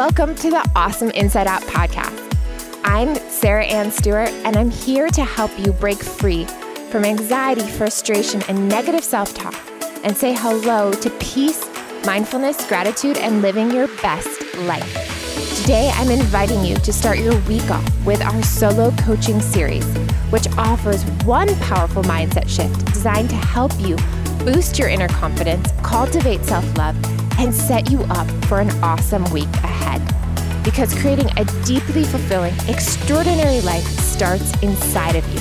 Welcome to the Awesome Inside Out podcast. I'm Sarah Ann Stewart, and I'm here to help you break free from anxiety, frustration, and negative self talk and say hello to peace, mindfulness, gratitude, and living your best life. Today, I'm inviting you to start your week off with our solo coaching series, which offers one powerful mindset shift designed to help you boost your inner confidence, cultivate self love, and set you up for an awesome week ahead. Because creating a deeply fulfilling, extraordinary life starts inside of you.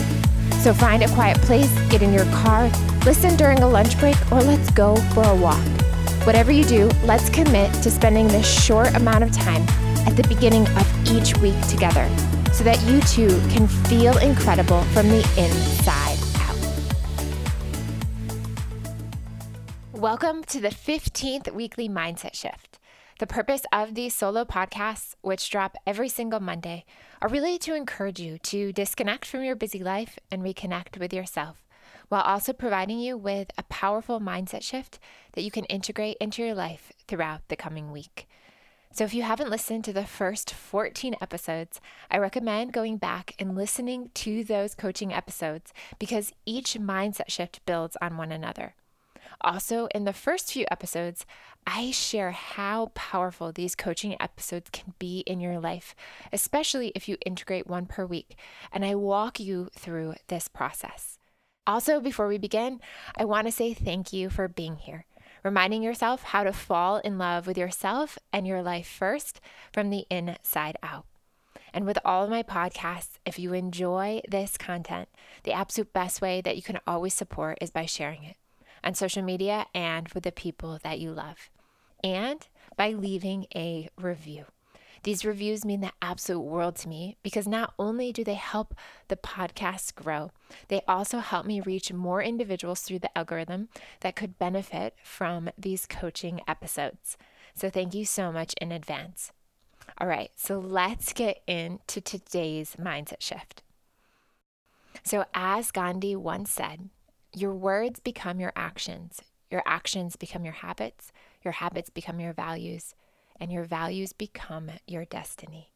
So find a quiet place, get in your car, listen during a lunch break, or let's go for a walk. Whatever you do, let's commit to spending this short amount of time at the beginning of each week together so that you too can feel incredible from the inside Welcome to the 15th weekly mindset shift. The purpose of these solo podcasts, which drop every single Monday, are really to encourage you to disconnect from your busy life and reconnect with yourself, while also providing you with a powerful mindset shift that you can integrate into your life throughout the coming week. So, if you haven't listened to the first 14 episodes, I recommend going back and listening to those coaching episodes because each mindset shift builds on one another. Also, in the first few episodes, I share how powerful these coaching episodes can be in your life, especially if you integrate one per week, and I walk you through this process. Also, before we begin, I want to say thank you for being here, reminding yourself how to fall in love with yourself and your life first from the inside out. And with all of my podcasts, if you enjoy this content, the absolute best way that you can always support is by sharing it on social media and with the people that you love, and by leaving a review. These reviews mean the absolute world to me because not only do they help the podcast grow, they also help me reach more individuals through the algorithm that could benefit from these coaching episodes. So, thank you so much in advance. All right, so let's get into today's mindset shift. So, as Gandhi once said, your words become your actions. Your actions become your habits. Your habits become your values. And your values become your destiny.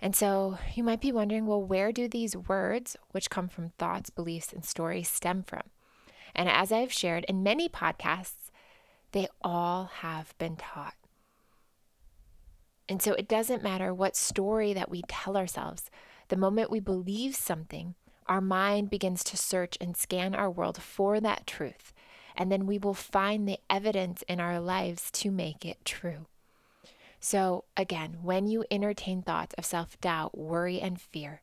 And so you might be wondering well, where do these words, which come from thoughts, beliefs, and stories, stem from? And as I've shared in many podcasts, they all have been taught. And so it doesn't matter what story that we tell ourselves, the moment we believe something, our mind begins to search and scan our world for that truth, and then we will find the evidence in our lives to make it true. So, again, when you entertain thoughts of self doubt, worry, and fear,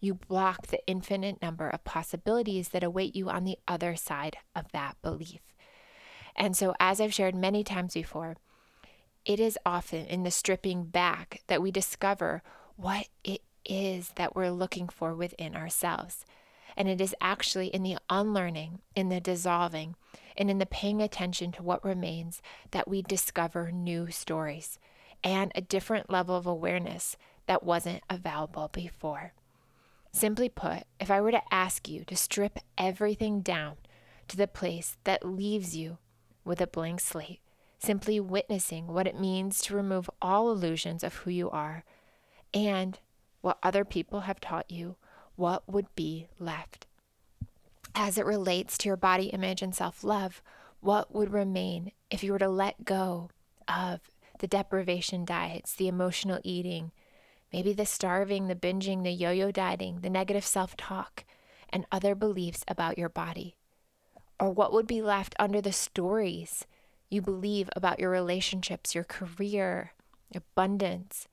you block the infinite number of possibilities that await you on the other side of that belief. And so, as I've shared many times before, it is often in the stripping back that we discover what it is that we're looking for within ourselves. And it is actually in the unlearning, in the dissolving, and in the paying attention to what remains that we discover new stories and a different level of awareness that wasn't available before. Simply put, if I were to ask you to strip everything down to the place that leaves you with a blank slate, simply witnessing what it means to remove all illusions of who you are and what other people have taught you, what would be left? As it relates to your body image and self love, what would remain if you were to let go of the deprivation diets, the emotional eating, maybe the starving, the binging, the yo yo dieting, the negative self talk, and other beliefs about your body? Or what would be left under the stories you believe about your relationships, your career, abundance,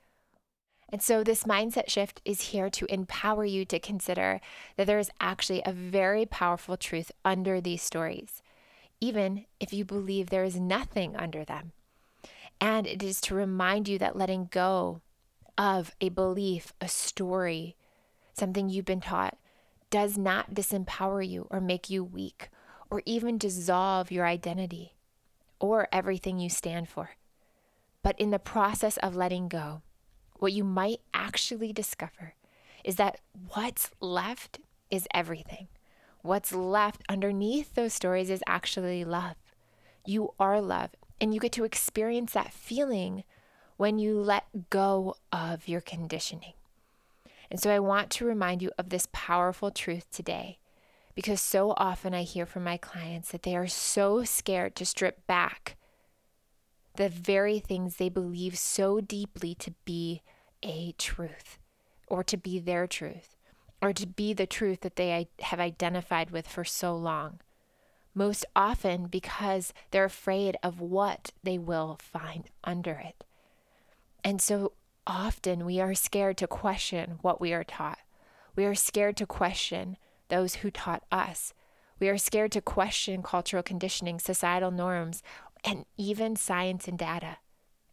and so, this mindset shift is here to empower you to consider that there is actually a very powerful truth under these stories, even if you believe there is nothing under them. And it is to remind you that letting go of a belief, a story, something you've been taught, does not disempower you or make you weak or even dissolve your identity or everything you stand for. But in the process of letting go, what you might actually discover is that what's left is everything. What's left underneath those stories is actually love. You are love, and you get to experience that feeling when you let go of your conditioning. And so I want to remind you of this powerful truth today because so often I hear from my clients that they are so scared to strip back the very things they believe so deeply to be a truth or to be their truth or to be the truth that they have identified with for so long. Most often because they're afraid of what they will find under it. And so often we are scared to question what we are taught. We are scared to question those who taught us. We are scared to question cultural conditioning, societal norms, and even science and data.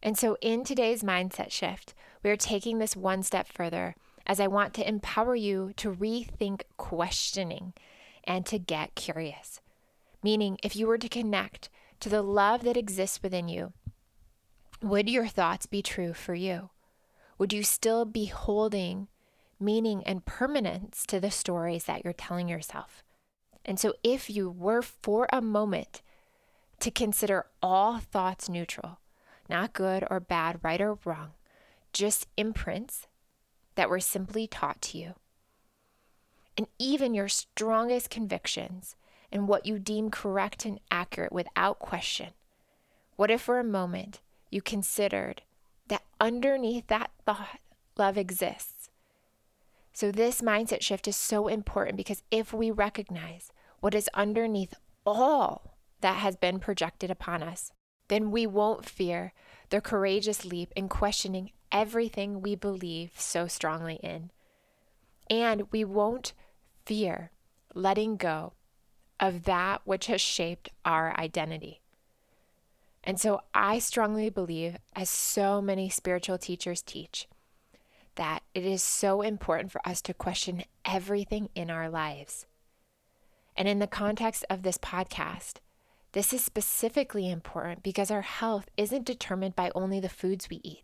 And so, in today's mindset shift, we are taking this one step further as I want to empower you to rethink questioning and to get curious. Meaning, if you were to connect to the love that exists within you, would your thoughts be true for you? Would you still be holding meaning and permanence to the stories that you're telling yourself? And so, if you were for a moment to consider all thoughts neutral, not good or bad, right or wrong, just imprints that were simply taught to you. And even your strongest convictions and what you deem correct and accurate without question. What if for a moment you considered that underneath that thought, love exists? So, this mindset shift is so important because if we recognize what is underneath all that has been projected upon us, then we won't fear the courageous leap in questioning everything we believe so strongly in. And we won't fear letting go of that which has shaped our identity. And so I strongly believe, as so many spiritual teachers teach, that it is so important for us to question everything in our lives. And in the context of this podcast, this is specifically important because our health isn't determined by only the foods we eat,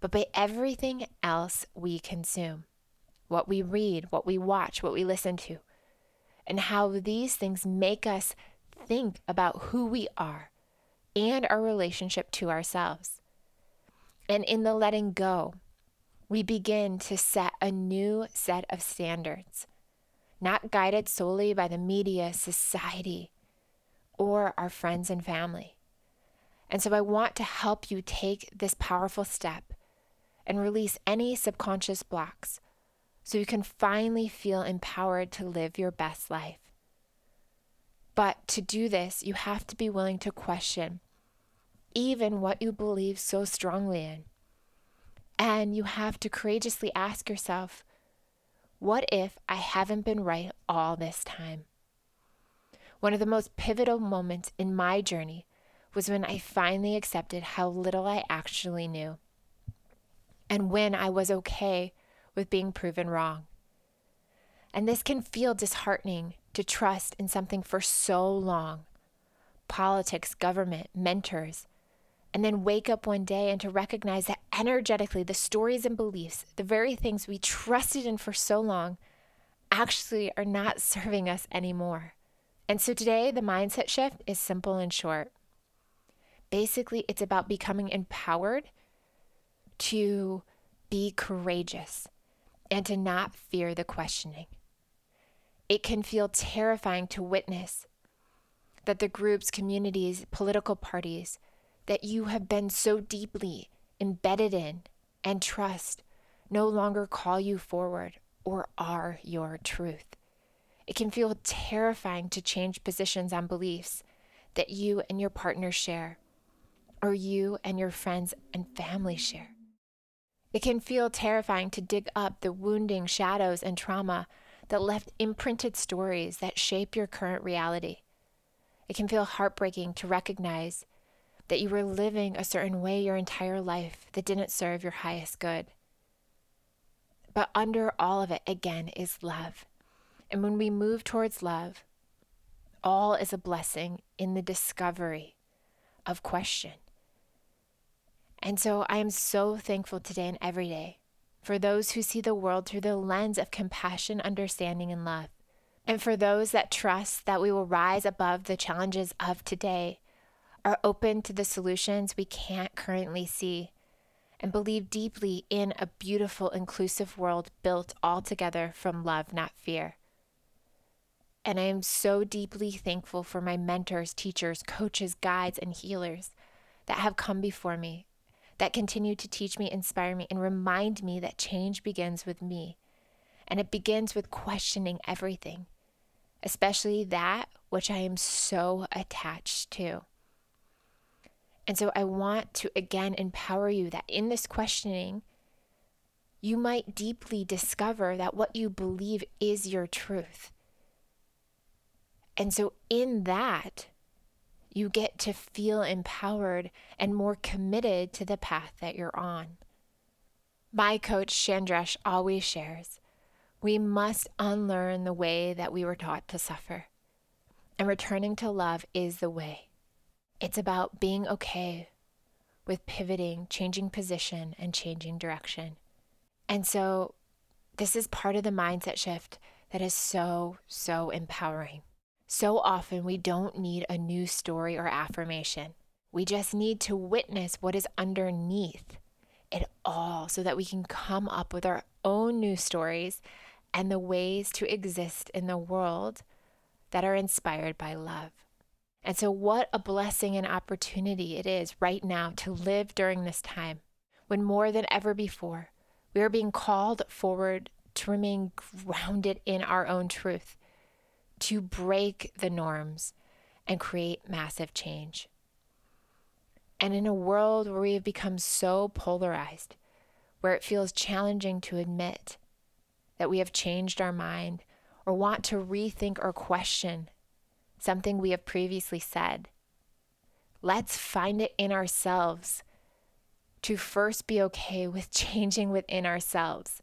but by everything else we consume what we read, what we watch, what we listen to, and how these things make us think about who we are and our relationship to ourselves. And in the letting go, we begin to set a new set of standards, not guided solely by the media, society, or our friends and family. And so I want to help you take this powerful step and release any subconscious blocks so you can finally feel empowered to live your best life. But to do this, you have to be willing to question even what you believe so strongly in. And you have to courageously ask yourself, what if I haven't been right all this time? One of the most pivotal moments in my journey was when I finally accepted how little I actually knew, and when I was okay with being proven wrong. And this can feel disheartening to trust in something for so long politics, government, mentors, and then wake up one day and to recognize that energetically the stories and beliefs, the very things we trusted in for so long, actually are not serving us anymore. And so today, the mindset shift is simple and short. Basically, it's about becoming empowered to be courageous and to not fear the questioning. It can feel terrifying to witness that the groups, communities, political parties that you have been so deeply embedded in and trust no longer call you forward or are your truth. It can feel terrifying to change positions on beliefs that you and your partner share, or you and your friends and family share. It can feel terrifying to dig up the wounding shadows and trauma that left imprinted stories that shape your current reality. It can feel heartbreaking to recognize that you were living a certain way your entire life that didn't serve your highest good. But under all of it, again, is love. And when we move towards love, all is a blessing in the discovery of question. And so I am so thankful today and every day for those who see the world through the lens of compassion, understanding, and love. And for those that trust that we will rise above the challenges of today, are open to the solutions we can't currently see, and believe deeply in a beautiful, inclusive world built altogether from love, not fear. And I am so deeply thankful for my mentors, teachers, coaches, guides, and healers that have come before me, that continue to teach me, inspire me, and remind me that change begins with me. And it begins with questioning everything, especially that which I am so attached to. And so I want to again empower you that in this questioning, you might deeply discover that what you believe is your truth. And so, in that, you get to feel empowered and more committed to the path that you're on. My coach, Chandresh, always shares we must unlearn the way that we were taught to suffer. And returning to love is the way. It's about being okay with pivoting, changing position, and changing direction. And so, this is part of the mindset shift that is so, so empowering. So often, we don't need a new story or affirmation. We just need to witness what is underneath it all so that we can come up with our own new stories and the ways to exist in the world that are inspired by love. And so, what a blessing and opportunity it is right now to live during this time when more than ever before we are being called forward to remain grounded in our own truth, to break the norms and create massive change. And in a world where we have become so polarized, where it feels challenging to admit that we have changed our mind or want to rethink or question something we have previously said. Let's find it in ourselves to first be okay with changing within ourselves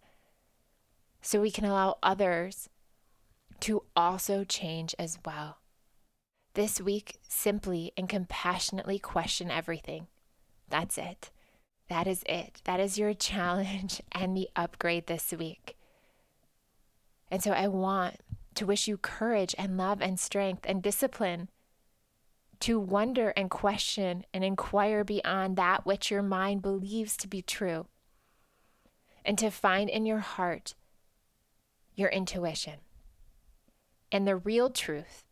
so we can allow others to also change as well. This week, simply and compassionately question everything. That's it. That is it. That is your challenge and the upgrade this week. And so I want to wish you courage and love and strength and discipline to wonder and question and inquire beyond that which your mind believes to be true, and to find in your heart your intuition and the real truth,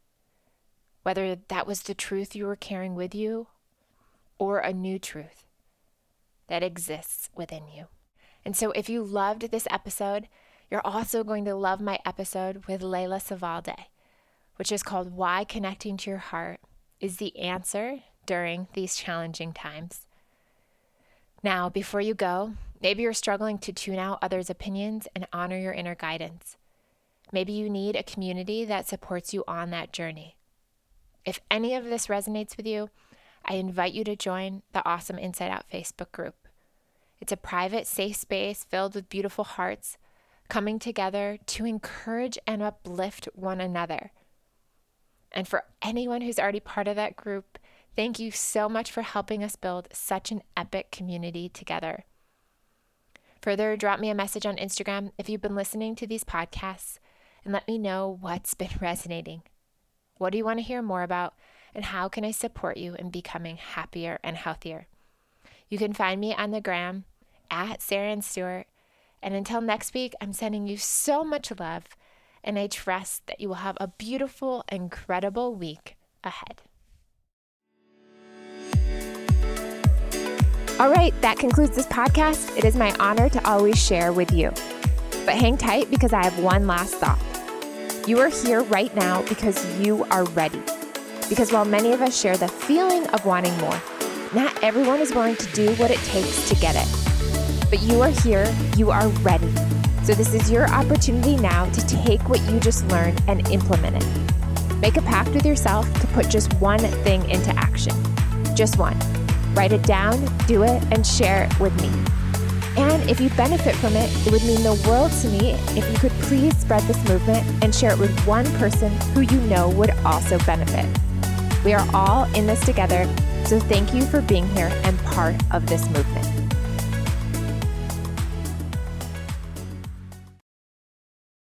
whether that was the truth you were carrying with you or a new truth that exists within you. And so, if you loved this episode, you're also going to love my episode with Layla Savalde, which is called Why Connecting to Your Heart is the Answer During These Challenging Times. Now, before you go, maybe you're struggling to tune out others' opinions and honor your inner guidance. Maybe you need a community that supports you on that journey. If any of this resonates with you, I invite you to join the Awesome Inside Out Facebook group. It's a private, safe space filled with beautiful hearts coming together to encourage and uplift one another. And for anyone who's already part of that group, thank you so much for helping us build such an epic community together. Further, drop me a message on Instagram if you've been listening to these podcasts and let me know what's been resonating. What do you want to hear more about? And how can I support you in becoming happier and healthier? You can find me on the gram at Sarah Ann Stewart and until next week, I'm sending you so much love, and I trust that you will have a beautiful, incredible week ahead. All right, that concludes this podcast. It is my honor to always share with you. But hang tight because I have one last thought. You are here right now because you are ready. Because while many of us share the feeling of wanting more, not everyone is willing to do what it takes to get it. But you are here, you are ready. So, this is your opportunity now to take what you just learned and implement it. Make a pact with yourself to put just one thing into action. Just one. Write it down, do it, and share it with me. And if you benefit from it, it would mean the world to me if you could please spread this movement and share it with one person who you know would also benefit. We are all in this together, so thank you for being here and part of this movement.